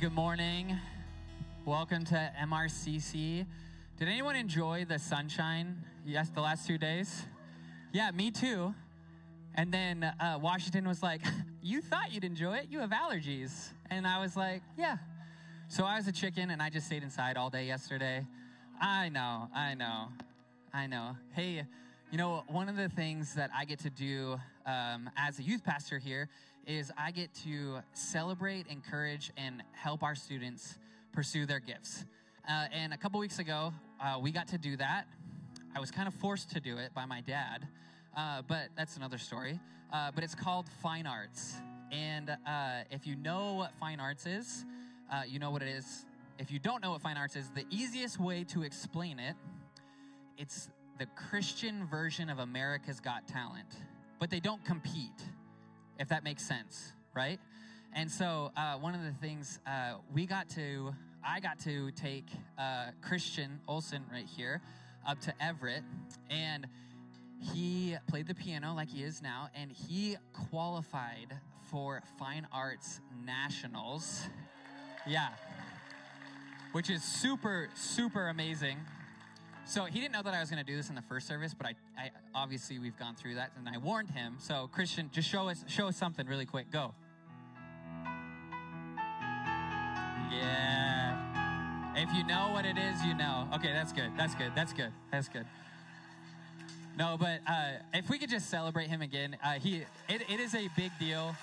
Good morning. Welcome to MRCC. Did anyone enjoy the sunshine? Yes, the last two days? Yeah, me too. And then uh, Washington was like, You thought you'd enjoy it? You have allergies. And I was like, Yeah. So I was a chicken and I just stayed inside all day yesterday. I know, I know, I know. Hey, you know, one of the things that I get to do um, as a youth pastor here is I get to celebrate, encourage, and help our students pursue their gifts. Uh, and a couple weeks ago, uh, we got to do that. I was kind of forced to do it by my dad, uh, but that's another story. Uh, but it's called Fine Arts. And uh, if you know what fine arts is, uh, you know what it is. If you don't know what fine arts is, the easiest way to explain it, it's the Christian version of America's Got Talent, but they don't compete if that makes sense, right? And so, uh, one of the things uh, we got to, I got to take uh, Christian Olson right here up to Everett, and he played the piano like he is now, and he qualified for Fine Arts Nationals. Yeah. Which is super, super amazing. So he didn't know that I was going to do this in the first service, but I, I, obviously we've gone through that, and I warned him. So Christian, just show us show us something really quick. Go. Yeah. If you know what it is, you know. Okay, that's good. That's good. That's good. That's good. No, but uh, if we could just celebrate him again, uh, he it, it is a big deal.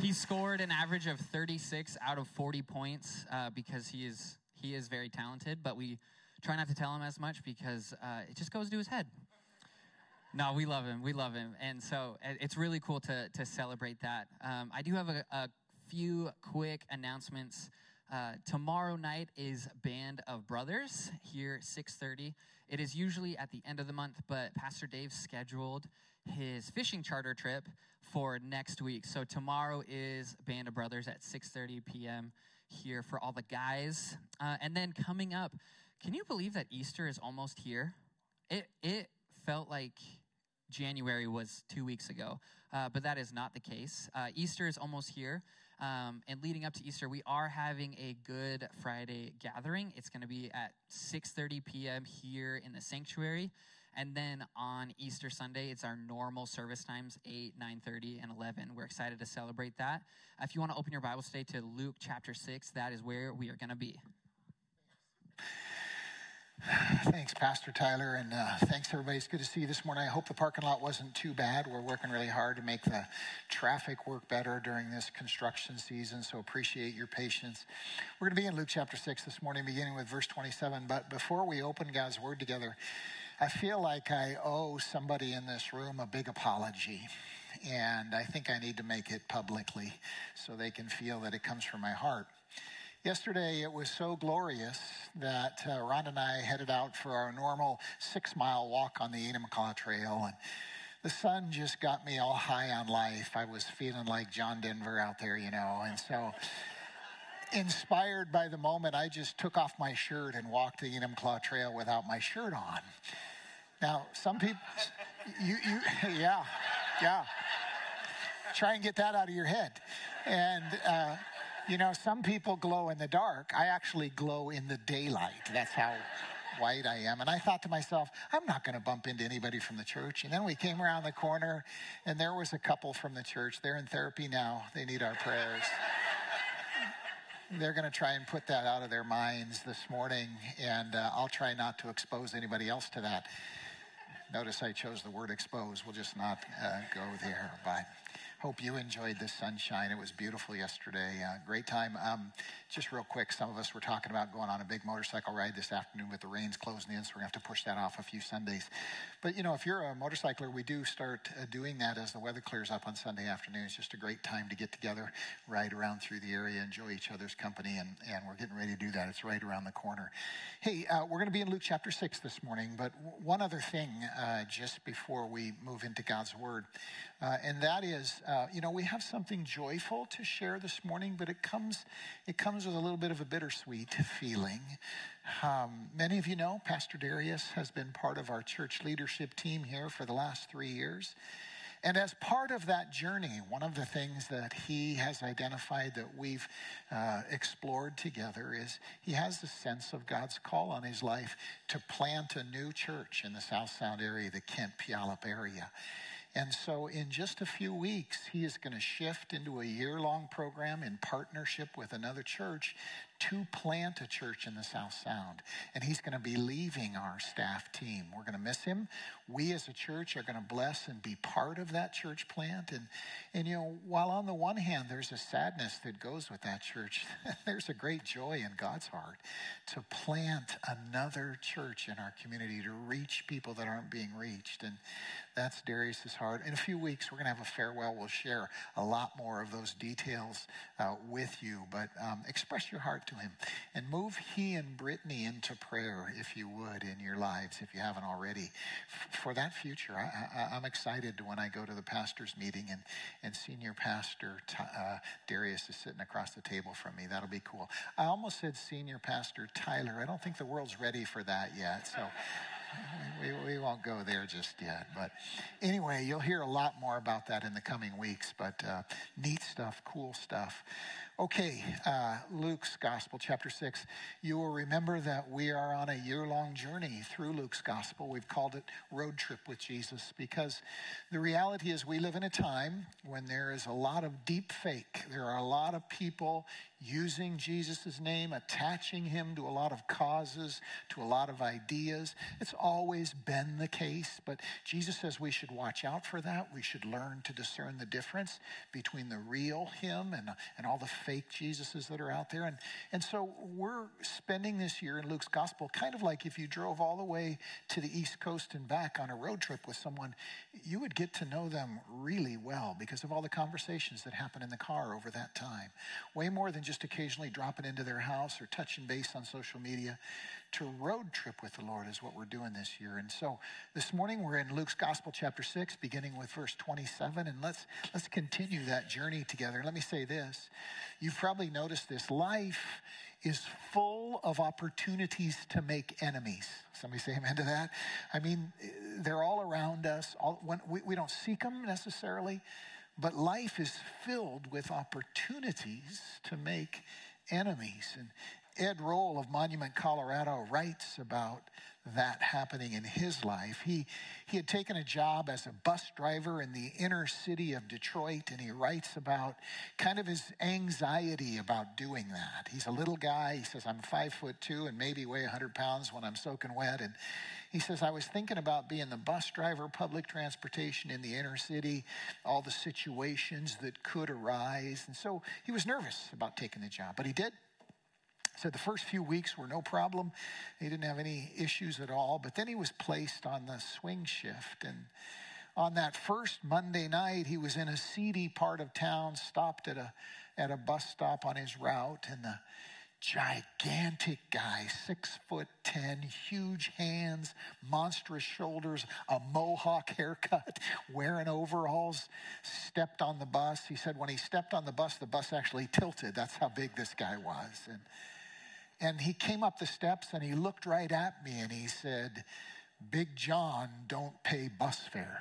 He scored an average of 36 out of 40 points uh, because he is he is very talented, but we try not to tell him as much because uh, it just goes to his head. No, we love him. We love him. And so it's really cool to, to celebrate that. Um, I do have a, a few quick announcements. Uh, tomorrow night is Band of Brothers here, 6.30. It is usually at the end of the month, but Pastor Dave scheduled his fishing charter trip for next week. So tomorrow is Band of Brothers at 6.30 p.m here for all the guys. Uh, and then coming up, can you believe that Easter is almost here? It, it felt like January was two weeks ago, uh, but that is not the case. Uh, Easter is almost here. Um, and leading up to Easter, we are having a Good Friday gathering. It's going to be at 6:30 p.m. here in the sanctuary. And then on Easter Sunday, it's our normal service times 8, 9:30, and 11. We're excited to celebrate that. If you want to open your Bibles today to Luke chapter 6, that is where we are going to be. Thanks, Pastor Tyler, and uh, thanks everybody. It's good to see you this morning. I hope the parking lot wasn't too bad. We're working really hard to make the traffic work better during this construction season, so appreciate your patience. We're going to be in Luke chapter 6 this morning, beginning with verse 27. But before we open God's Word together, I feel like I owe somebody in this room a big apology. And I think I need to make it publicly so they can feel that it comes from my heart. Yesterday, it was so glorious that uh, Ron and I headed out for our normal six mile walk on the Enumclaw Trail. And the sun just got me all high on life. I was feeling like John Denver out there, you know. And so inspired by the moment, I just took off my shirt and walked the Enumclaw Trail without my shirt on. Now, some people, you, you, yeah, yeah. Try and get that out of your head. And, uh, you know, some people glow in the dark. I actually glow in the daylight. That's how white I am. And I thought to myself, I'm not going to bump into anybody from the church. And then we came around the corner, and there was a couple from the church. They're in therapy now. They need our prayers they're going to try and put that out of their minds this morning, and uh, I'll try not to expose anybody else to that. Notice I chose the word expose. We'll just not uh, go there. But Hope you enjoyed the sunshine. It was beautiful yesterday. Uh, great time. Um, just real quick, some of us were talking about going on a big motorcycle ride this afternoon, but the rain's closing in, so we're going to have to push that off a few Sundays. But, you know, if you're a motorcycler, we do start uh, doing that as the weather clears up on Sunday afternoon. It's just a great time to get together, ride around through the area, enjoy each other's company, and, and we're getting ready to do that. It's right around the corner. Hey, uh, we're going to be in Luke chapter 6 this morning, but w- one other thing uh, just before we move into God's Word. Uh, and that is, uh, you know, we have something joyful to share this morning, but it comes, it comes with a little bit of a bittersweet feeling. Um, many of you know Pastor Darius has been part of our church leadership team here for the last three years. And as part of that journey, one of the things that he has identified that we've uh, explored together is he has a sense of God's call on his life to plant a new church in the South Sound area, the Kent Puyallup area. And so, in just a few weeks, he is going to shift into a year long program in partnership with another church to plant a church in the South Sound. And he's going to be leaving our staff team. We're going to miss him. We as a church are going to bless and be part of that church plant. And, and you know, while on the one hand, there's a sadness that goes with that church, there's a great joy in God's heart to plant another church in our community to reach people that aren't being reached. And that's Darius's heart. In a few weeks, we're going to have a farewell. We'll share a lot more of those details uh, with you. But um, express your heart to him and move he and Brittany into prayer, if you would, in your lives, if you haven't already, for that future. I, am excited when I go to the pastor's meeting and, and senior pastor uh, Darius is sitting across the table from me. That'll be cool. I almost said senior pastor Tyler. I don't think the world's ready for that yet. So we, we won't go there just yet. But anyway, you'll hear a lot more about that in the coming weeks. But uh, neat stuff, cool stuff. Okay, uh, Luke's Gospel, chapter 6. You will remember that we are on a year long journey through Luke's Gospel. We've called it Road Trip with Jesus because the reality is we live in a time when there is a lot of deep fake. There are a lot of people using Jesus' name, attaching him to a lot of causes, to a lot of ideas. It's always been the case, but Jesus says we should watch out for that. We should learn to discern the difference between the real him and, and all the fake Jesuses that are out there. And, and so we're spending this year in Luke's gospel kind of like if you drove all the way to the East Coast and back on a road trip with someone, you would get to know them really well because of all the conversations that happen in the car over that time. Way more than just occasionally dropping into their house or touching base on social media. To road trip with the Lord is what we're doing this year. And so this morning we're in Luke's Gospel, chapter 6, beginning with verse 27. And let's, let's continue that journey together. Let me say this You've probably noticed this. Life is full of opportunities to make enemies. Somebody say amen to that. I mean, they're all around us. All, when, we, we don't seek them necessarily, but life is filled with opportunities to make enemies. And Ed Roll of Monument, Colorado writes about that happening in his life. He, he had taken a job as a bus driver in the inner city of Detroit, and he writes about kind of his anxiety about doing that. He's a little guy. He says, I'm five foot two and maybe weigh 100 pounds when I'm soaking wet. And he says, I was thinking about being the bus driver, public transportation in the inner city, all the situations that could arise. And so he was nervous about taking the job, but he did. Said the first few weeks were no problem. He didn't have any issues at all. But then he was placed on the swing shift. And on that first Monday night, he was in a seedy part of town, stopped at a, at a bus stop on his route. And the gigantic guy, six foot ten, huge hands, monstrous shoulders, a mohawk haircut, wearing overalls, stepped on the bus. He said when he stepped on the bus, the bus actually tilted. That's how big this guy was. And and he came up the steps and he looked right at me and he said, Big John don't pay bus fare.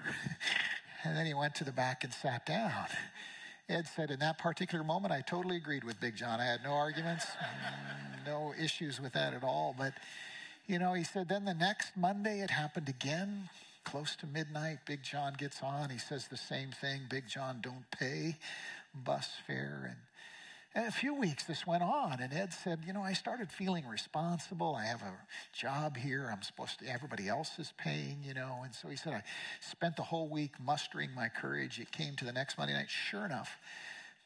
and then he went to the back and sat down. Ed said, in that particular moment, I totally agreed with Big John. I had no arguments, no issues with that at all. But, you know, he said, then the next Monday it happened again, close to midnight. Big John gets on. He says the same thing Big John don't pay bus fare. And a few weeks this went on, and Ed said, You know, I started feeling responsible. I have a job here. I'm supposed to, everybody else is paying, you know. And so he said, I spent the whole week mustering my courage. It came to the next Monday night. Sure enough,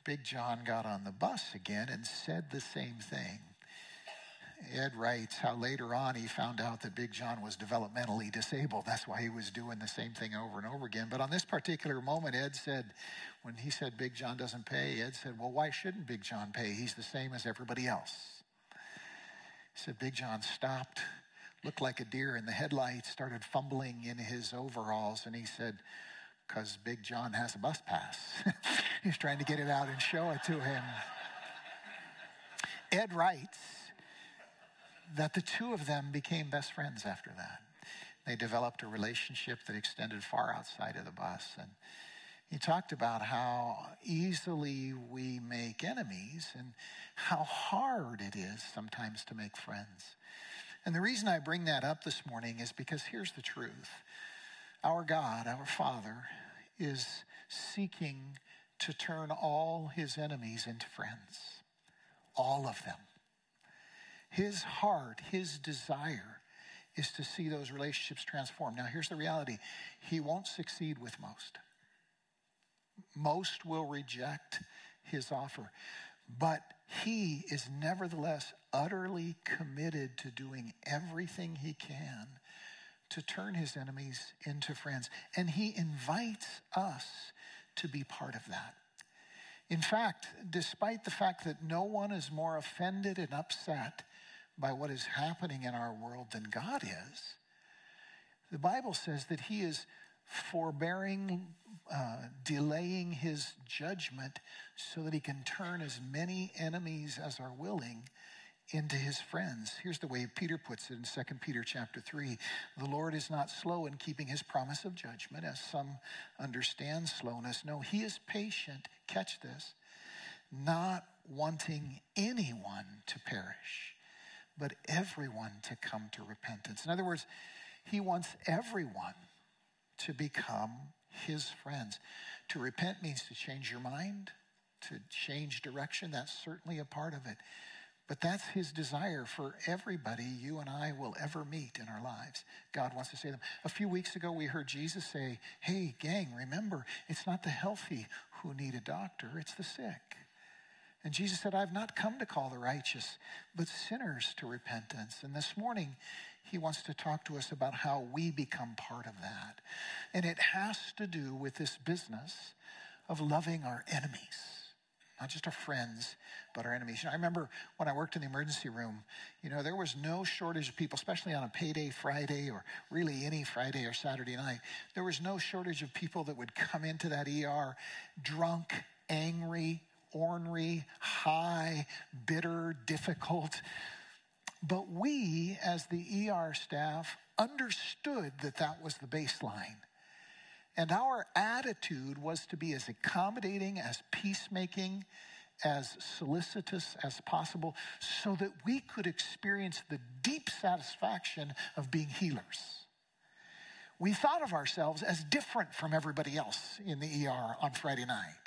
Big John got on the bus again and said the same thing. Ed writes how later on he found out that Big John was developmentally disabled. That's why he was doing the same thing over and over again. But on this particular moment, Ed said, when he said Big John doesn't pay, Ed said, Well, why shouldn't Big John pay? He's the same as everybody else. He said, Big John stopped, looked like a deer in the headlights, started fumbling in his overalls, and he said, Because Big John has a bus pass. He's trying to get it out and show it to him. Ed writes, that the two of them became best friends after that. They developed a relationship that extended far outside of the bus. And He talked about how easily we make enemies and how hard it is sometimes to make friends. And the reason I bring that up this morning is because here's the truth our God, our Father, is seeking to turn all his enemies into friends, all of them. His heart, his desire is to see those relationships transform. Now, here's the reality He won't succeed with most. Most will reject his offer. But he is nevertheless utterly committed to doing everything he can to turn his enemies into friends. And he invites us to be part of that. In fact, despite the fact that no one is more offended and upset by what is happening in our world than God is, the Bible says that He is forbearing, uh, delaying His judgment so that He can turn as many enemies as are willing into his friends. Here's the way Peter puts it in 2 Peter chapter 3. The Lord is not slow in keeping his promise of judgment, as some understand slowness. No, he is patient. Catch this. Not wanting anyone to perish, but everyone to come to repentance. In other words, he wants everyone to become his friends. To repent means to change your mind, to change direction. That's certainly a part of it. But that's his desire for everybody you and I will ever meet in our lives. God wants to say them. A few weeks ago, we heard Jesus say, Hey, gang, remember, it's not the healthy who need a doctor, it's the sick. And Jesus said, I've not come to call the righteous, but sinners to repentance. And this morning, he wants to talk to us about how we become part of that. And it has to do with this business of loving our enemies, not just our friends, but our enemies. You know, I remember when I worked in the emergency room, you know, there was no shortage of people, especially on a payday Friday or really any Friday or Saturday night. There was no shortage of people that would come into that ER drunk, angry, ornery, high, bitter, difficult. But we, as the ER staff, understood that that was the baseline. And our attitude was to be as accommodating, as peacemaking, as solicitous as possible, so that we could experience the deep satisfaction of being healers. We thought of ourselves as different from everybody else in the ER on Friday night.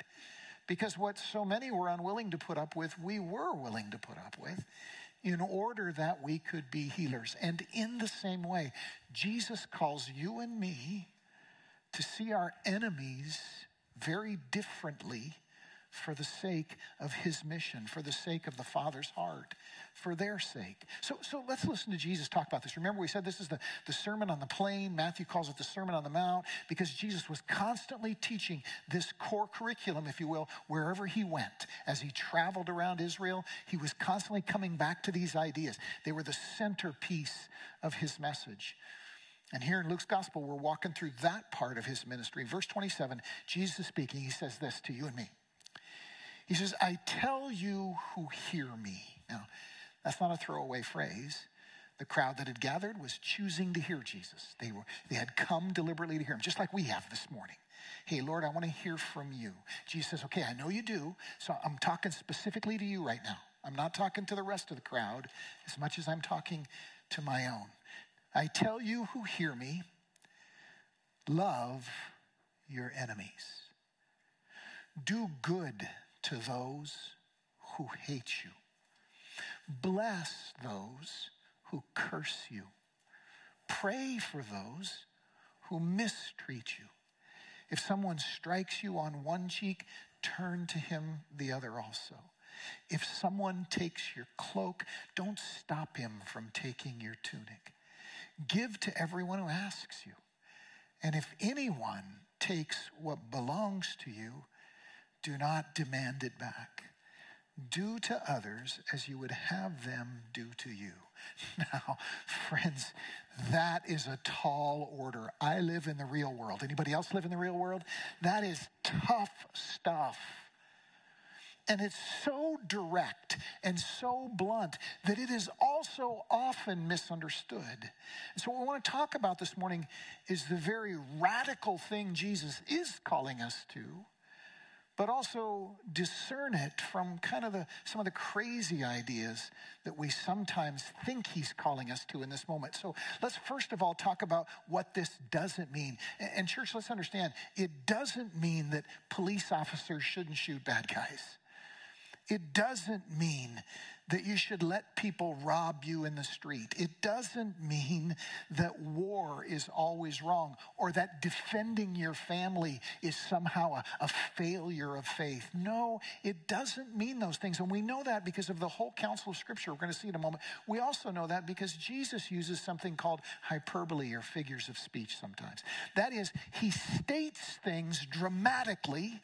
Because what so many were unwilling to put up with, we were willing to put up with in order that we could be healers. And in the same way, Jesus calls you and me to see our enemies very differently for the sake of his mission, for the sake of the Father's heart, for their sake. So, so let's listen to Jesus talk about this. Remember, we said this is the, the Sermon on the Plain. Matthew calls it the Sermon on the Mount because Jesus was constantly teaching this core curriculum, if you will, wherever he went. As he traveled around Israel, he was constantly coming back to these ideas. They were the centerpiece of his message. And here in Luke's gospel, we're walking through that part of his ministry. Verse 27, Jesus is speaking. He says this to you and me. He says, I tell you who hear me. Now, that's not a throwaway phrase. The crowd that had gathered was choosing to hear Jesus. They, were, they had come deliberately to hear him, just like we have this morning. Hey, Lord, I want to hear from you. Jesus says, Okay, I know you do, so I'm talking specifically to you right now. I'm not talking to the rest of the crowd as much as I'm talking to my own. I tell you who hear me, love your enemies. Do good to those who hate you. Bless those who curse you. Pray for those who mistreat you. If someone strikes you on one cheek, turn to him the other also. If someone takes your cloak, don't stop him from taking your tunic. Give to everyone who asks you. And if anyone takes what belongs to you, do not demand it back. Do to others as you would have them do to you. Now, friends, that is a tall order. I live in the real world. Anybody else live in the real world? That is tough stuff. And it's so direct and so blunt that it is also often misunderstood. So, what we want to talk about this morning is the very radical thing Jesus is calling us to but also discern it from kind of the, some of the crazy ideas that we sometimes think he's calling us to in this moment. So let's first of all talk about what this doesn't mean. And, church, let's understand it doesn't mean that police officers shouldn't shoot bad guys. It doesn't mean that you should let people rob you in the street. It doesn't mean that war is always wrong or that defending your family is somehow a, a, failure of faith. No, it doesn't mean those things. And we know that because of the whole counsel of Scripture. We're going to see in a moment. We also know that because Jesus uses something called hyperbole or figures of speech sometimes. That is, he states things dramatically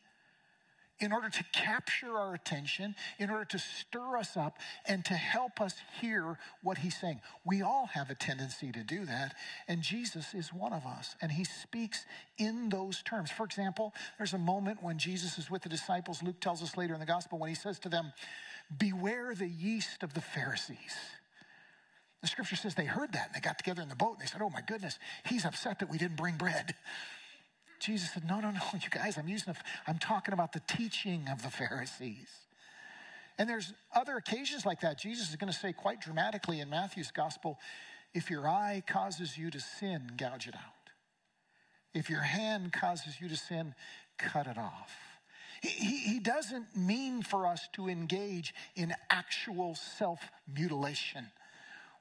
in order to capture our attention, in order to stir us up, and to help us hear what he's saying. We all have a tendency to do that, and Jesus is one of us, and he speaks in those terms. For example, there's a moment when Jesus is with the disciples, Luke tells us later in the gospel, when he says to them, Beware the yeast of the Pharisees. The scripture says they heard that and they got together in the boat and they said, Oh my goodness, he's upset that we didn't bring bread. Jesus said, No, no, no, you guys, I'm using, i I'm talking about the teaching of the Pharisees. And there's other occasions like that. Jesus is going to say quite dramatically in Matthew's gospel if your eye causes you to sin, gouge it out. If your hand causes you to sin, cut it off. He, he doesn't mean for us to engage in actual self mutilation.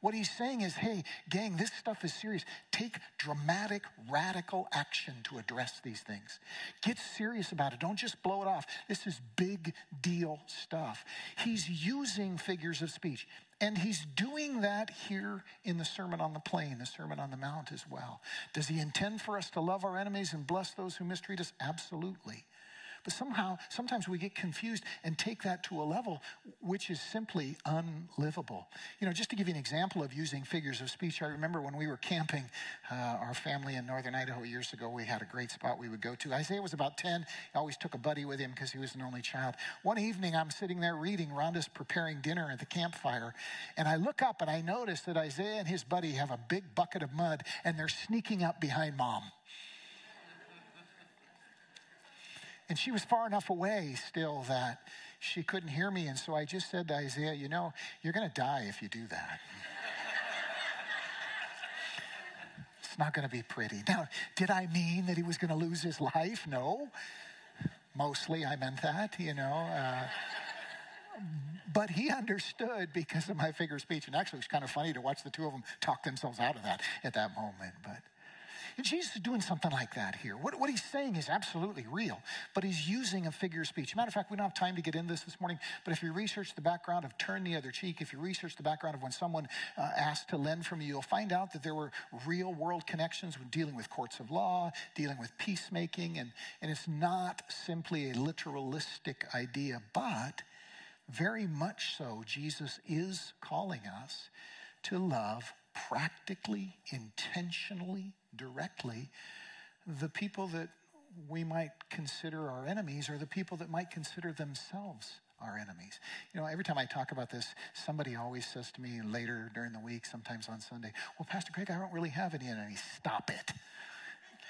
What he's saying is, hey, gang, this stuff is serious. Take dramatic, radical action to address these things. Get serious about it. Don't just blow it off. This is big deal stuff. He's using figures of speech. And he's doing that here in the Sermon on the Plain, the Sermon on the Mount as well. Does he intend for us to love our enemies and bless those who mistreat us? Absolutely. But somehow, sometimes we get confused and take that to a level which is simply unlivable. You know, just to give you an example of using figures of speech, I remember when we were camping, uh, our family in northern Idaho years ago, we had a great spot we would go to. Isaiah was about 10. He always took a buddy with him because he was an only child. One evening, I'm sitting there reading. Rhonda's preparing dinner at the campfire. And I look up and I notice that Isaiah and his buddy have a big bucket of mud and they're sneaking up behind mom. And she was far enough away still that she couldn't hear me. And so I just said to Isaiah, You know, you're going to die if you do that. it's not going to be pretty. Now, did I mean that he was going to lose his life? No. Mostly I meant that, you know. Uh, but he understood because of my figure of speech. And actually, it was kind of funny to watch the two of them talk themselves out of that at that moment. But and Jesus is doing something like that here. What, what he's saying is absolutely real, but he's using a figure of speech. Matter of fact, we don't have time to get into this this morning, but if you research the background of turn the other cheek, if you research the background of when someone uh, asked to lend from you, you'll find out that there were real world connections with dealing with courts of law, dealing with peacemaking, and, and it's not simply a literalistic idea, but very much so, Jesus is calling us to love practically, intentionally, directly the people that we might consider our enemies are the people that might consider themselves our enemies. You know, every time I talk about this, somebody always says to me later during the week, sometimes on Sunday, Well, Pastor Greg, I don't really have any enemies. Stop it.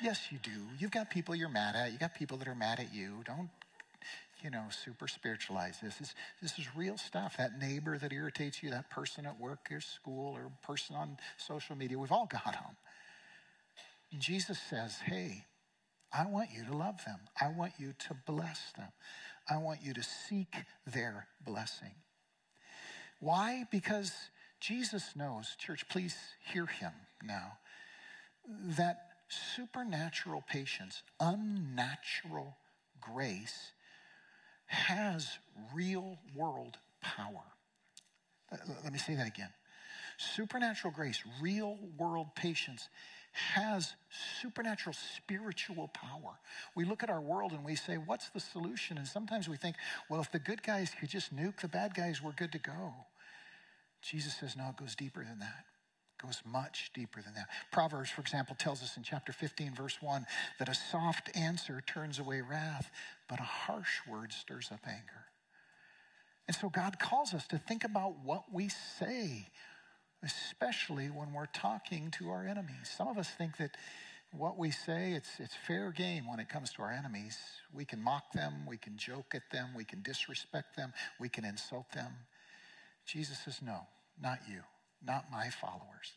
Yes, you do. You've got people you're mad at. You got people that are mad at you. Don't, you know, super spiritualize this. This, this is real stuff. That neighbor that irritates you, that person at work or school or person on social media, we've all got them. Jesus says, Hey, I want you to love them. I want you to bless them. I want you to seek their blessing. Why? Because Jesus knows, church, please hear him now, that supernatural patience, unnatural grace has real world power. Let me say that again. Supernatural grace, real world patience has supernatural spiritual power. We look at our world and we say, What's the solution? And sometimes we think, Well, if the good guys could just nuke the bad guys, we're good to go. Jesus says, No, it goes deeper than that. Goes much deeper than that. Proverbs, for example, tells us in chapter 15, verse 1, that a soft answer turns away wrath, but a harsh word stirs up anger. And so God calls us to think about what we say, especially when we're talking to our enemies. Some of us think that what we say, it's, it's fair game when it comes to our enemies. We can mock them, we can joke at them, we can disrespect them, we can insult them. Jesus says, No, not you, not my followers.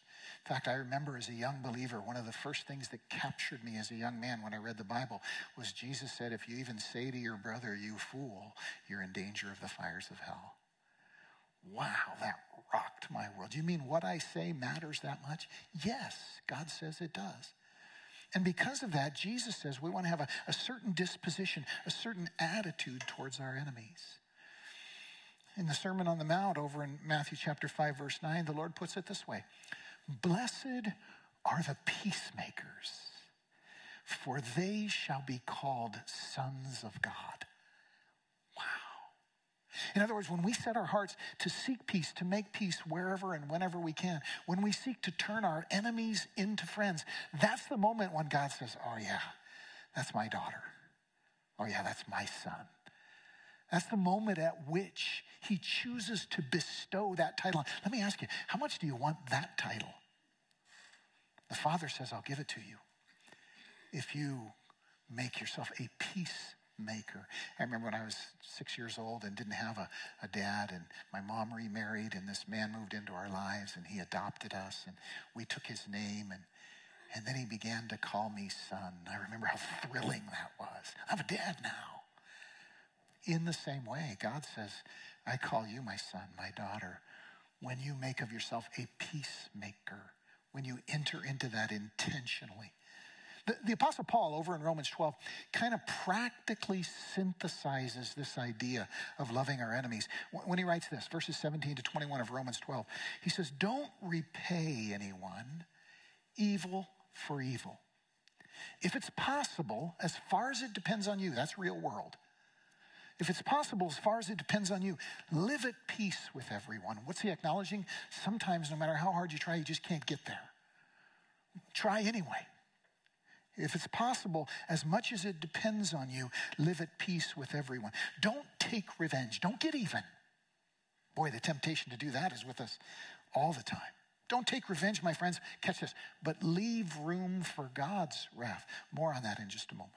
In fact, I remember as a young believer, one of the first things that captured me as a young man when I read the Bible was Jesus said, If you even say to your brother, you fool, you're in danger of the fires of hell. Wow, that rocked my world. You mean what I say matters that much? Yes, God says it does. And because of that, Jesus says we want to have a, a certain disposition, a certain attitude towards our enemies. In the Sermon on the Mount over in Matthew chapter 5, verse 9, the Lord puts it this way Blessed are the peacemakers, for they shall be called sons of God. In other words, when we set our hearts to seek peace, to make peace wherever and whenever we can, when we seek to turn our enemies into friends, that's the moment when God says, Oh, yeah, that's my daughter. Oh, yeah, that's my son. That's the moment at which he chooses to bestow that title. Let me ask you, how much do you want that title? The Father says, I'll give it to you if you make yourself a peace maker. I remember when I was six years old and didn't have a, a dad, and my mom remarried, and this man moved into our lives, and he adopted us, and we took his name, and and then he began to call me son. I remember how thrilling that was. I have a dad now. In the same way, God says, I call you my son, my daughter, when you make of yourself a peacemaker, when you enter into that intentionally. The, the, Apostle Paul, over in Romans 12, kind of practically synthesizes this idea of loving our enemies when he writes this, verses 17 to 21 of Romans 12. He says, Don't repay anyone evil for evil. If it's possible, as far as it depends on you, that's real world. If it's possible, as far as it depends on you, live at peace with everyone. What's he acknowledging? Sometimes, no matter how hard you try, you just can't get there. Try anyway. If it's possible, as much as it depends on you, live at peace with everyone. Don't take revenge. Don't get even. Boy, the temptation to do that is with us all the time. Don't take revenge, my friends. Catch this. But leave room for God's wrath. More on that in just a moment.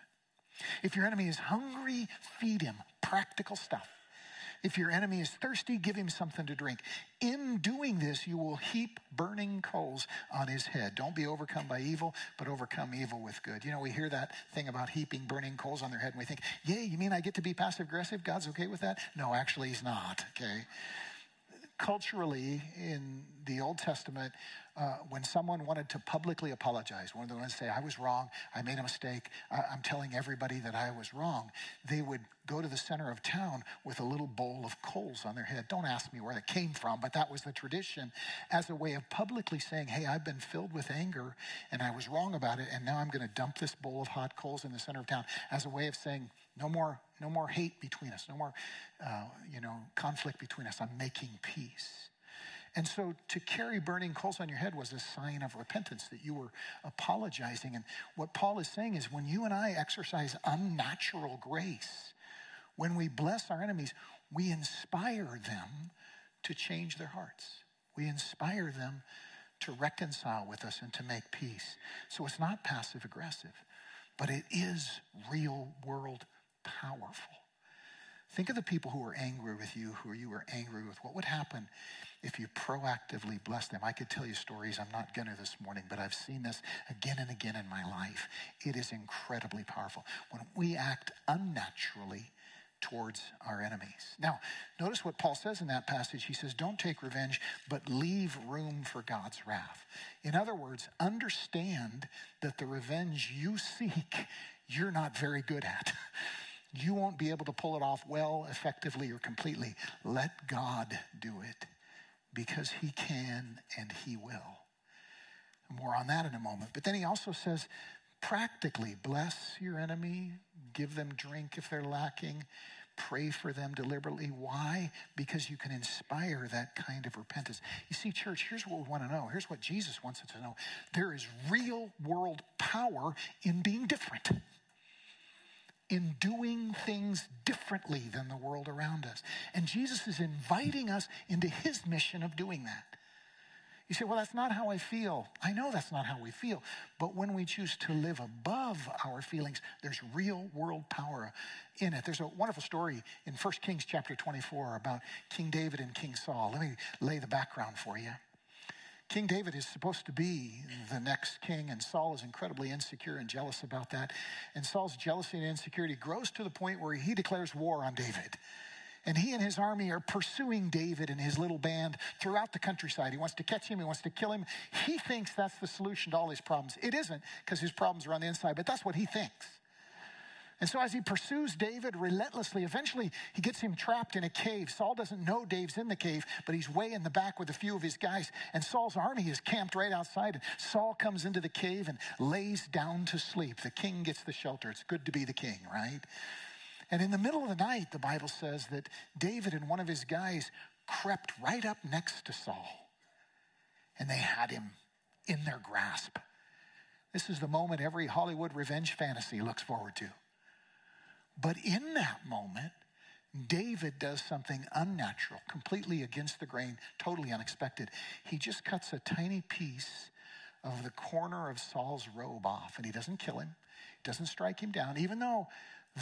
If your enemy is hungry, feed him practical stuff. If your enemy is thirsty, give him something to drink. In doing this, you will heap burning coals on his head. Don't be overcome by evil, but overcome evil with good. You know, we hear that thing about heaping burning coals on their head, and we think, yay, you mean I get to be passive aggressive? God's okay with that? No, actually, he's not, okay? Culturally, in the Old Testament, uh, when someone wanted to publicly apologize, when they wanted to say, I was wrong, I made a mistake, I- I'm telling everybody that I was wrong, they would go to the center of town with a little bowl of coals on their head. Don't ask me where that came from, but that was the tradition as a way of publicly saying, Hey, I've been filled with anger and I was wrong about it, and now I'm going to dump this bowl of hot coals in the center of town as a way of saying, No more, no more hate between us, no more, uh, you know, conflict between us. I'm making peace. And so to carry burning coals on your head was a sign of repentance that you were apologizing. And what Paul is saying is when you and I exercise unnatural grace, when we bless our enemies, we inspire them to change their hearts. We inspire them to reconcile with us and to make peace. So it's not passive aggressive, but it is real world powerful. Think of the people who were angry with you, who you were angry with. What would happen if you proactively bless them? I could tell you stories. I'm not going to this morning, but I've seen this again and again in my life. It is incredibly powerful. When we act unnaturally, towards our enemies. Now, notice what Paul says in that passage. He says, Don't take revenge, but leave room for God's wrath. In other words, understand that the revenge you seek, you're not very good at. You won't be able to pull it off well, effectively, or completely. Let God do it because He can and He will. More on that in a moment. But then He also says, practically, bless your enemy, give them drink if they're lacking, pray for them deliberately. Why? Because you can inspire that kind of repentance. You see, church, here's what we want to know. Here's what Jesus wants us to know there is real world power in being different in doing things differently than the world around us. And Jesus is inviting us into his mission of doing that. You say, well, that's not how I feel. I know that's not how we feel. But when we choose to live above our feelings, there's real world power in it. There's a wonderful story in 1 Kings chapter 24 about King David and King Saul. Let me lay the background for you. King David is supposed to be the next king, and Saul is incredibly insecure and jealous about that. And Saul's jealousy and insecurity grows to the point where he declares war on David. And he and his army are pursuing David and his little band throughout the countryside. He wants to catch him, he wants to kill him. He thinks that's the solution to all his problems. It isn't, because his problems are on the inside, but that's what he thinks. And so, as he pursues David relentlessly, eventually he gets him trapped in a cave. Saul doesn't know Dave's in the cave, but he's way in the back with a few of his guys. And Saul's army is camped right outside. And Saul comes into the cave and lays down to sleep. The king gets the shelter. It's good to be the king, right? And in the middle of the night, the Bible says that David and one of his guys crept right up next to Saul. And they had him in their grasp. This is the moment every Hollywood revenge fantasy looks forward to. But in that moment, David does something unnatural, completely against the grain, totally unexpected. He just cuts a tiny piece of the corner of Saul's robe off, and he doesn't kill him, doesn't strike him down, even though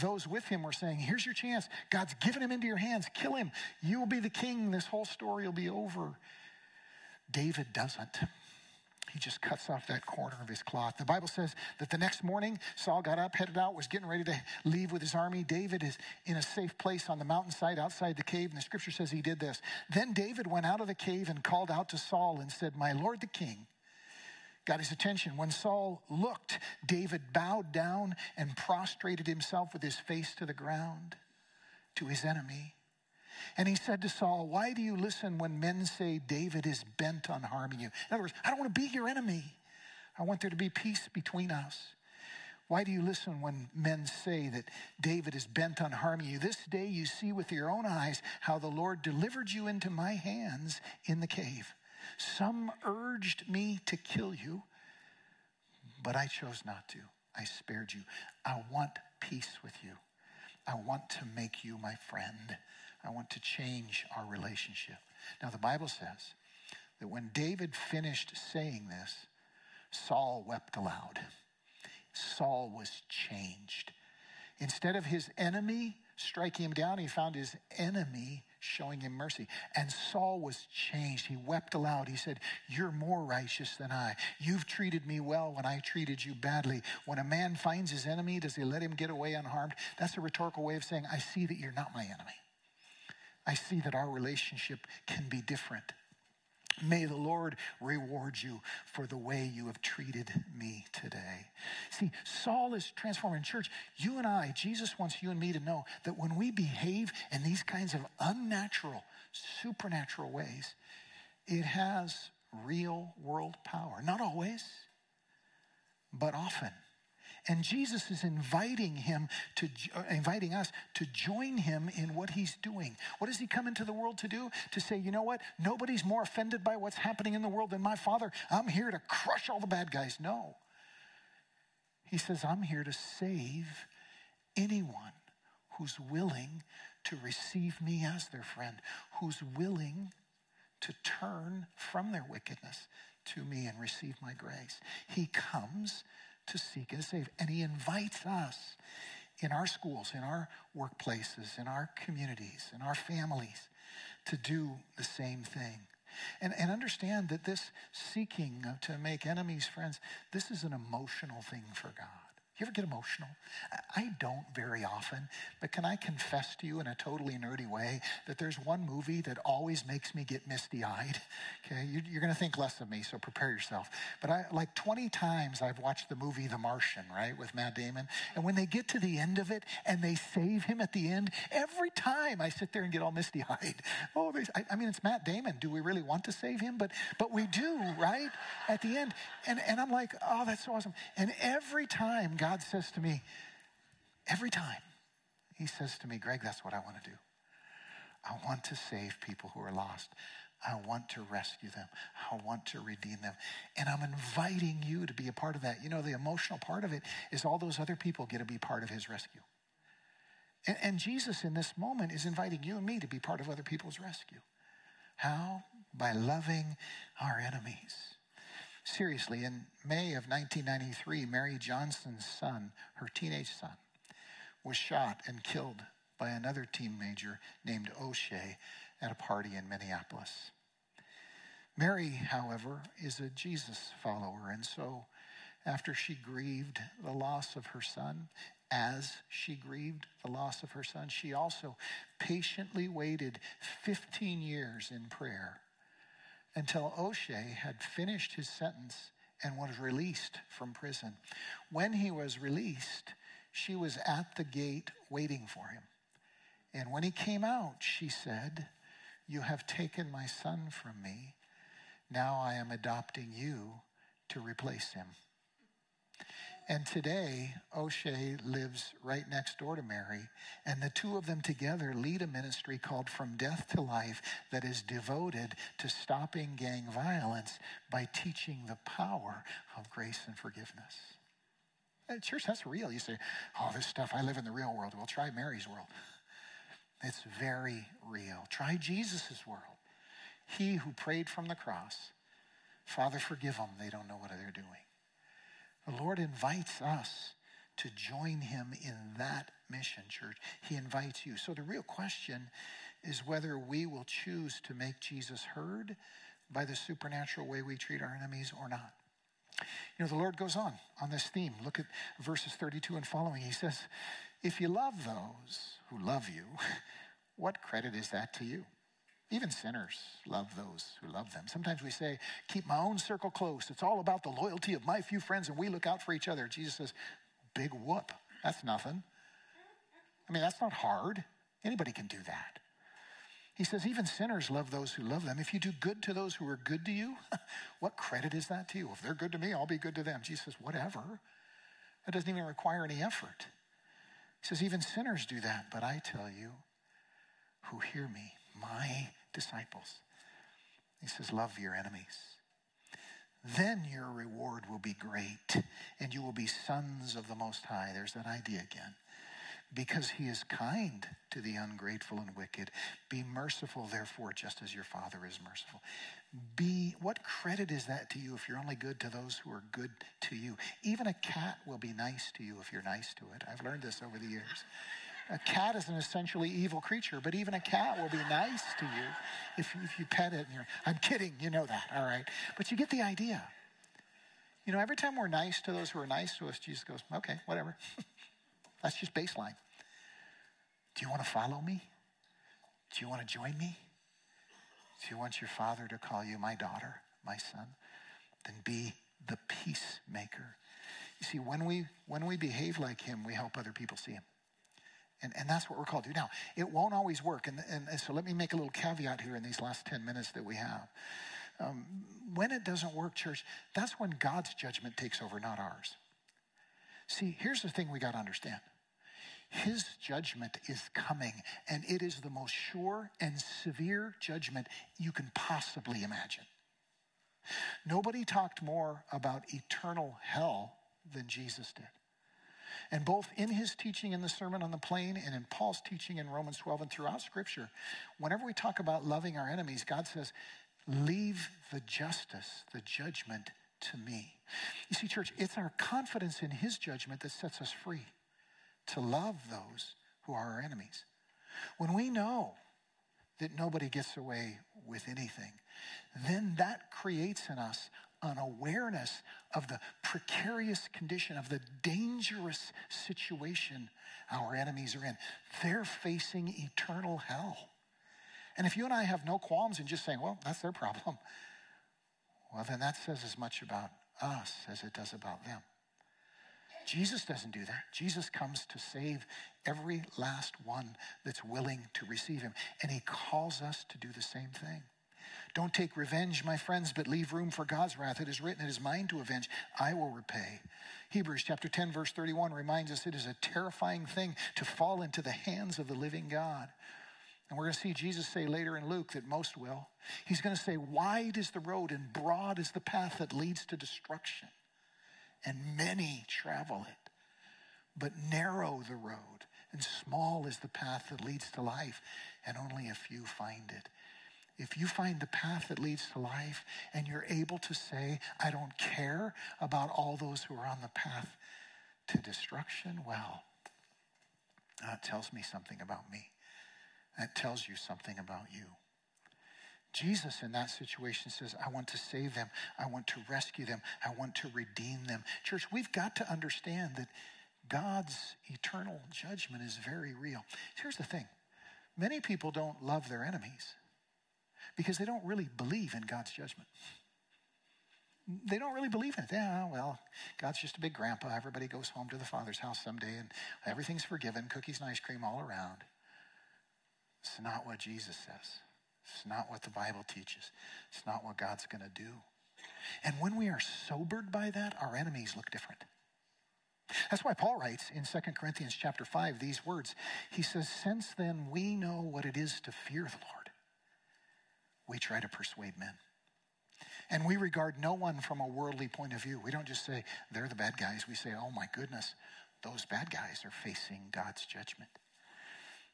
those with him were saying, Here's your chance. God's given him into your hands. Kill him. You will be the king. This whole story will be over. David doesn't. He just cuts off that corner of his cloth. The Bible says that the next morning, Saul got up, headed out, was getting ready to leave with his army. David is in a safe place on the mountainside outside the cave, and the scripture says he did this. Then David went out of the cave and called out to Saul and said, My Lord the king, got his attention. When Saul looked, David bowed down and prostrated himself with his face to the ground to his enemy. And he said to Saul, Why do you listen when men say David is bent on harming you? In other words, I don't want to be your enemy. I want there to be peace between us. Why do you listen when men say that David is bent on harming you? This day you see with your own eyes how the Lord delivered you into my hands in the cave. Some urged me to kill you, but I chose not to. I spared you. I want peace with you. I want to make you my friend. I want to change our relationship. Now, the Bible says that when David finished saying this, Saul wept aloud. Saul was changed. Instead of his enemy striking him down, he found his enemy showing him mercy. And Saul was changed. He wept aloud. He said, You're more righteous than I. You've treated me well when I treated you badly. When a man finds his enemy, does he let him get away unharmed? That's a rhetorical way of saying, I see that you're not my enemy. I see that our relationship can be different. May the Lord reward you for the way you have treated me today. See, Saul is transforming church. You and I, Jesus wants you and me to know that when we behave in these kinds of unnatural, supernatural ways, it has real world power. Not always, but often. And Jesus is inviting him to uh, inviting us to join him in what he's doing. What does he come into the world to do? To say, you know what? Nobody's more offended by what's happening in the world than my father. I'm here to crush all the bad guys. No. He says, I'm here to save anyone who's willing to receive me as their friend, who's willing to turn from their wickedness to me and receive my grace. He comes to seek and save. And he invites us in our schools, in our workplaces, in our communities, in our families to do the same thing. And, and understand that this seeking to make enemies friends, this is an emotional thing for God. You ever get emotional? I don't very often, but can I confess to you in a totally nerdy way that there's one movie that always makes me get misty eyed? Okay, you're going to think less of me, so prepare yourself. But I, like 20 times I've watched the movie The Martian, right, with Matt Damon. And when they get to the end of it and they save him at the end, every time I sit there and get all misty eyed. Oh, I, I mean, it's Matt Damon. Do we really want to save him? But, but we do, right, at the end. And, and I'm like, oh, that's so awesome. And every time God God says to me, every time, He says to me, Greg, that's what I want to do. I want to save people who are lost. I want to rescue them. I want to redeem them. And I'm inviting you to be a part of that. You know, the emotional part of it is all those other people get to be part of his rescue. And, and Jesus, in this moment, is inviting you and me to be part of other people's rescue. How? By loving our enemies. Seriously, in May of 1993, Mary Johnson's son, her teenage son, was shot and killed by another team major named Oshea at a party in Minneapolis. Mary, however, is a Jesus follower, and so after she grieved the loss of her son, as she grieved the loss of her son, she also patiently waited 15 years in prayer until Oshea had finished his sentence and was released from prison. When he was released, she was at the gate waiting for him. And when he came out, she said, You have taken my son from me. Now I am adopting you to replace him. And today, Oshea lives right next door to Mary, and the two of them together lead a ministry called From Death to Life that is devoted to stopping gang violence by teaching the power of grace and forgiveness. And church, that's real. You say, oh, this stuff, I live in the real world. Well, try Mary's world. It's very real. Try Jesus' world. He who prayed from the cross, Father, forgive them. They don't know what they're doing. The Lord invites us to join him in that mission, church. He invites you. So the real question is whether we will choose to make Jesus heard by the supernatural way we treat our enemies or not. You know, the Lord goes on on this theme. Look at verses 32 and following. He says, If you love those who love you, what credit is that to you? Even sinners love those who love them. Sometimes we say, keep my own circle close. It's all about the loyalty of my few friends, and we look out for each other. Jesus says, big whoop. That's nothing. I mean, that's not hard. Anybody can do that. He says, even sinners love those who love them. If you do good to those who are good to you, what credit is that to you? If they're good to me, I'll be good to them. Jesus says, whatever. That doesn't even require any effort. He says, even sinners do that, but I tell you who hear me, my disciples. He says, Love your enemies. Then your reward will be great, and you will be sons of the Most High. There's that idea again. Because he is kind to the ungrateful and wicked. Be merciful, therefore, just as your Father is merciful. Be what credit is that to you if you're only good to those who are good to you? Even a cat will be nice to you if you're nice to it. I've learned this over the years. A cat is an essentially evil creature, but even a cat will be nice to you if, if you pet it. And you're, I'm kidding, you know that, all right? But you get the idea. You know, every time we're nice to those who are nice to us, Jesus goes, okay, whatever. That's just baseline. Do you want to follow me? Do you want to join me? Do you want your father to call you my daughter, my son? Then be the peacemaker. You see, when we when we behave like him, we help other people see him. And, and that's what we're called to do. Now, it won't always work. And, and, so let me make a little caveat here in these last 10 minutes that we have. Um, when it doesn't work, church, that's when God's judgment takes over, not ours. See, here's the thing we got to understand His judgment is coming, and it is the most sure and severe judgment you can possibly imagine. Nobody talked more about eternal hell than Jesus did. And both in his teaching in the Sermon on the Plain and in Paul's teaching in Romans 12 and throughout Scripture, whenever we talk about loving our enemies, God says, Leave the justice, the judgment to me. You see, church, it's our confidence in his judgment that sets us free to love those who are our enemies. When we know that nobody gets away with anything, then that creates in us an awareness of the precarious condition, of the dangerous situation our enemies are in. They're facing eternal hell. And if you and I have no qualms in just saying, well, that's their problem, well, then that says as much about us as it does about them. Jesus doesn't do that. Jesus comes to save every last one that's willing to receive him. And he calls us to do the same thing. Don't take revenge, my friends, but leave room for God's wrath. It is written, It is mine to avenge. I will repay. Hebrews chapter 10, verse 31 reminds us it is a terrifying thing to fall into the hands of the living God. And we're going to see Jesus say later in Luke that most will. He's going to say, Wide is the road and broad is the path that leads to destruction, and many travel it. But narrow the road And small is the path that leads to life, and only a few find it. If you find the path that leads to life and you're able to say, I don't care about all those who are on the path to destruction, well, that tells me something about me. That tells you something about you. Jesus in that situation says, I want to save them. I want to rescue them. I want to redeem them. Church, we've got to understand that God's eternal judgment is very real. Here's the thing many people don't love their enemies because they don't really believe in God's judgment. They don't really believe in it. Yeah, well, God's just a big grandpa. Everybody goes home to the Father's house someday and everything's forgiven, cookies and ice cream all around. It's not what Jesus says. It's not what the Bible teaches. It's not what God's going to do. And when we are sobered by that, our enemies look different. That's why Paul writes in 2 Corinthians chapter 5 these words. He says, Since then we know what it is to fear the Lord, we try to persuade men. And we regard no one from a worldly point of view. We don't just say, they're the bad guys. We say, oh my goodness, those bad guys are facing God's judgment.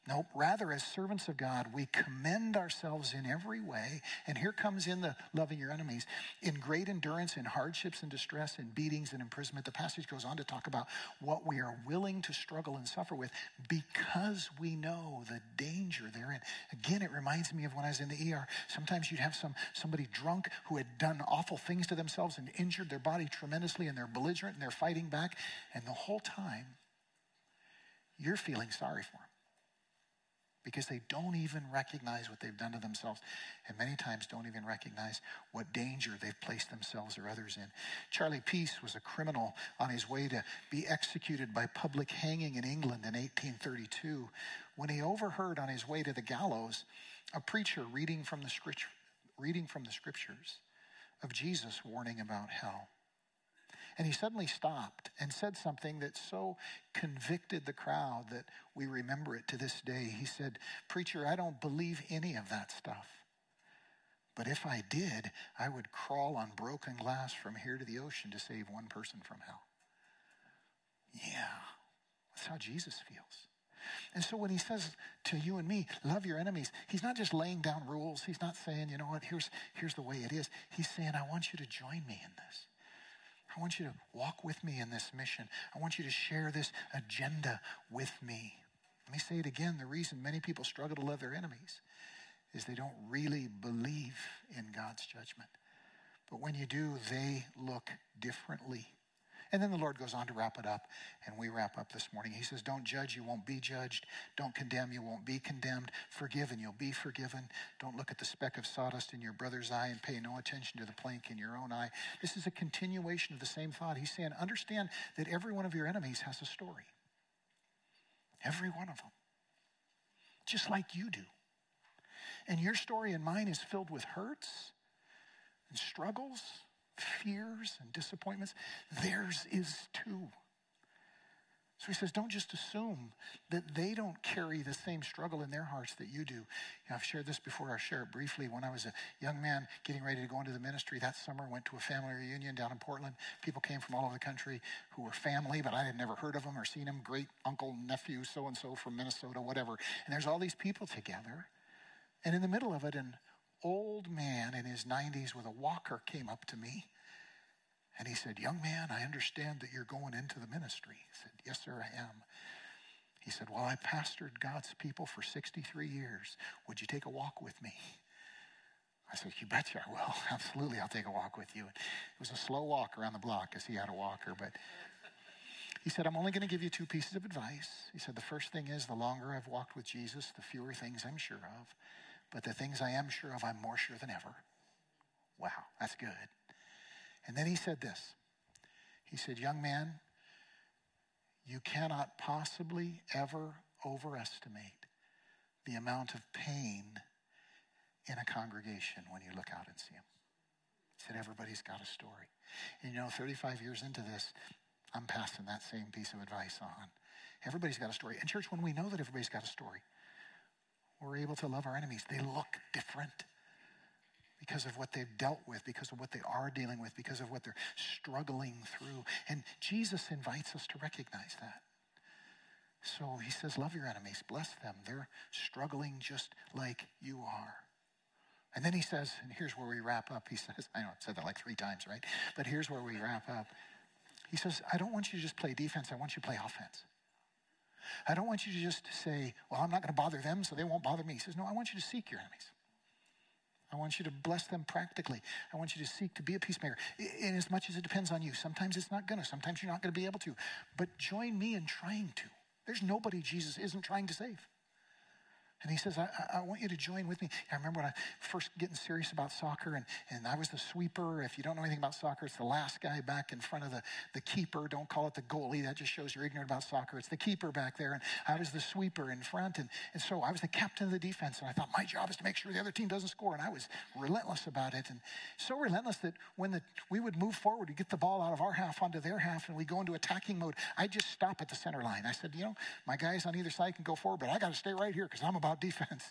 Nope. Rather, as servants of God, we commend ourselves in every way. And here comes in the loving your enemies in great endurance, in hardships and distress, in beatings and imprisonment. The passage goes on to talk about what we are willing to struggle and suffer with because we know the danger therein. Again, it reminds me of when I was in the ER. Sometimes you'd have some somebody drunk who had done awful things to themselves and injured their body tremendously, and they're belligerent and they're fighting back. And the whole time, you're feeling sorry for them because they don't even recognize what they've done to themselves and many times don't even recognize what danger they've placed themselves or others in. Charlie Peace was a criminal on his way to be executed by public hanging in England in 1832 when he overheard on his way to the gallows a preacher reading from the, reading from the scriptures of Jesus warning about hell. And he suddenly stopped and said something that so convicted the crowd that we remember it to this day. He said, Preacher, I don't believe any of that stuff. But if I did, I would crawl on broken glass from here to the ocean to save one person from hell. Yeah, that's how Jesus feels. And so when he says to you and me, love your enemies, he's not just laying down rules. He's not saying, you know what, here's, here's the way it is. He's saying, I want you to join me in this. I want you to walk with me in this mission. I want you to share this agenda with me. Let me say it again. The reason many people struggle to love their enemies is they don't really believe in God's judgment. But when you do, they look differently. And then the Lord goes on to wrap it up, and we wrap up this morning. He says, Don't judge, you won't be judged. Don't condemn, you won't be condemned. Forgive, and you'll be forgiven. Don't look at the speck of sawdust in your brother's eye and pay no attention to the plank in your own eye. This is a continuation of the same thought. He's saying, Understand that every one of your enemies has a story. Every one of them. Just like you do. And your story and mine is filled with hurts and struggles fears and disappointments, theirs is too. So he says, don't just assume that they don't carry the same struggle in their hearts that you do. You know, I've shared this before. I'll share it briefly. When I was a young man getting ready to go into the ministry that summer, went to a family reunion down in Portland. People came from all over the country who were family, but I had never heard of them or seen them. Great uncle, nephew, so and so from Minnesota, whatever. And there's all these people together. And in the middle of it, an old man in his 90s with a walker came up to me and he said, Young man, I understand that you're going into the ministry. He said, Yes, sir, I am. He said, Well, I pastored God's people for 63 years. Would you take a walk with me? I said, You betcha I will. Absolutely, I'll take a walk with you. It was a slow walk around the block because he had a walker, but he said, I'm only going to give you two pieces of advice. He said, The first thing is the longer I've walked with Jesus, the fewer things I'm sure of. But the things I am sure of, I'm more sure than ever. Wow, that's good. And then he said this He said, Young man, you cannot possibly ever overestimate the amount of pain in a congregation when you look out and see them. He said, Everybody's got a story. And you know, 35 years into this, I'm passing that same piece of advice on. Everybody's got a story. And, church, when we know that everybody's got a story, we're able to love our enemies. They look different because of what they've dealt with, because of what they are dealing with, because of what they're struggling through. And Jesus invites us to recognize that. So he says, Love your enemies, bless them. They're struggling just like you are. And then he says, and here's where we wrap up. He says, I know I've said that like three times, right? But here's where we wrap up. He says, I don't want you to just play defense, I want you to play offense. I don't want you to just say, Well, I'm not going to bother them, so they won't bother me. He says, No, I want you to seek your enemies. I want you to bless them practically. I want you to seek to be a peacemaker. In as much as it depends on you. Sometimes it's not going to. Sometimes you're not going to be able to. But join me in trying to. There's nobody Jesus isn't trying to save. And he says, I, I, want you to join with me. I remember when I first getting serious about soccer, and, and I was the sweeper. If you don't know anything about soccer, it's the last guy back in front of the, the keeper. Don't call it the goalie. That just shows you're ignorant about soccer. It's the keeper back there. And I was the sweeper in front. And, and so I was the captain of the defense. And I thought my job is to make sure the other team doesn't score. And I was relentless about it. And so relentless that when the, we would move forward, we get the ball out of our half onto their half, and we go into attacking mode, I just stop at the center line. I said, you know, my guys on either side can go forward, but I got to stay right here because I'm about defense.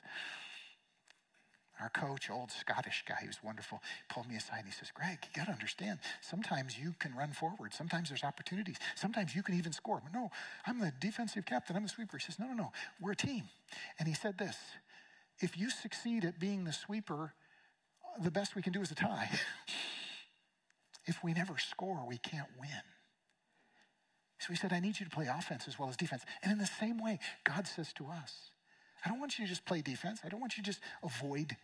Our coach, old Scottish guy, he was wonderful, pulled me aside and he says, Greg, you got to understand, sometimes you can run forward. Sometimes there's opportunities. Sometimes you can even score. But no, I'm the defensive captain. I'm the sweeper. He says, no, no, no, we're a team. And he said this if you succeed at being the sweeper, the best we can do is a tie. if we never score, we can't win. So he said, I need you to play offense as well as defense. And in the same way, God says to us, I don't want you to just play defense. I don't want you to just avoid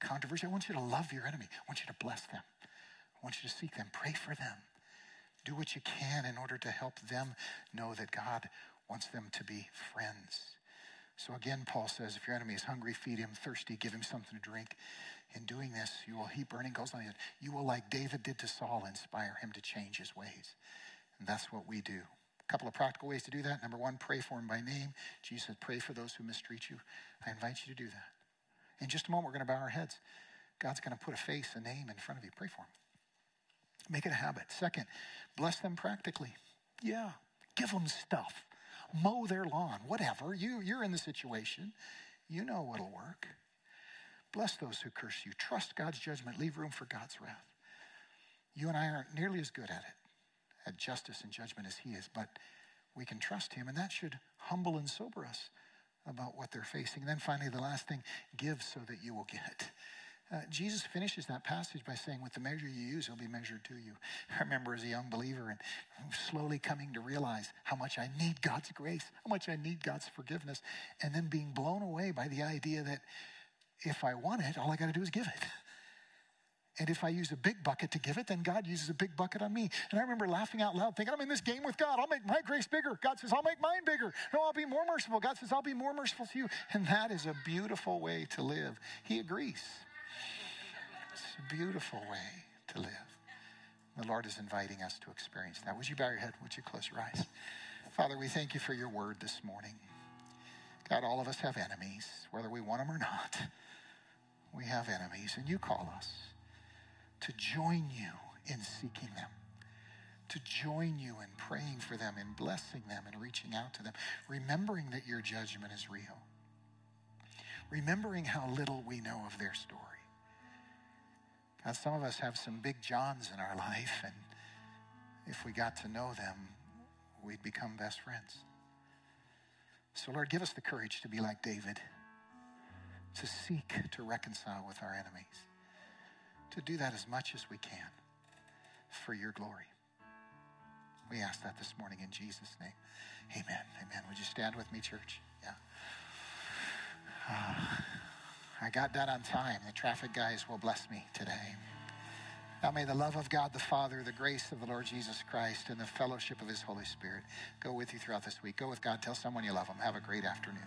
controversy. I want you to love your enemy. I want you to bless them. I want you to seek them, pray for them. Do what you can in order to help them know that God wants them to be friends. So again, Paul says, if your enemy is hungry, feed him, thirsty, give him something to drink. In doing this, you will heap burning coals on head. You will, like David did to Saul, inspire him to change his ways. And that's what we do. A couple of practical ways to do that. Number one, pray for him by name. Jesus said, pray for those who mistreat you. I invite you to do that. In just a moment, we're going to bow our heads. God's going to put a face, a name in front of you. Pray for him. Make it a habit. Second, bless them practically. Yeah, give them stuff. Mow their lawn, whatever. You, you're in the situation. You know what'll work. Bless those who curse you. Trust God's judgment. Leave room for God's wrath. You and I aren't nearly as good at it at justice and judgment as he is, but we can trust him, and that should humble and sober us about what they're facing. And then finally, the last thing give so that you will get. Uh, Jesus finishes that passage by saying, With the measure you use, it'll be measured to you. I remember as a young believer and slowly coming to realize how much I need God's grace, how much I need God's forgiveness, and then being blown away by the idea that if I want it, all I got to do is give it. And if I use a big bucket to give it, then God uses a big bucket on me. And I remember laughing out loud, thinking, I'm in this game with God. I'll make my grace bigger. God says, I'll make mine bigger. No, I'll be more merciful. God says, I'll be more merciful to you. And that is a beautiful way to live. He agrees. It's a beautiful way to live. The Lord is inviting us to experience that. Would you bow your head? Would you close your eyes? Father, we thank you for your word this morning. God, all of us have enemies, whether we want them or not. We have enemies, and you call us to join you in seeking them, to join you in praying for them, in blessing them, and reaching out to them, remembering that your judgment is real, remembering how little we know of their story. God, some of us have some big Johns in our life, and if we got to know them, we'd become best friends. So, Lord, give us the courage to be like David, to seek to reconcile with our enemies to do that as much as we can for your glory. We ask that this morning in Jesus' name. Amen. Amen. Would you stand with me, church? Yeah. Uh, I got done on time. The traffic guys will bless me today. Now may the love of God the Father, the grace of the Lord Jesus Christ, and the fellowship of his Holy Spirit go with you throughout this week. Go with God. Tell someone you love them. Have a great afternoon.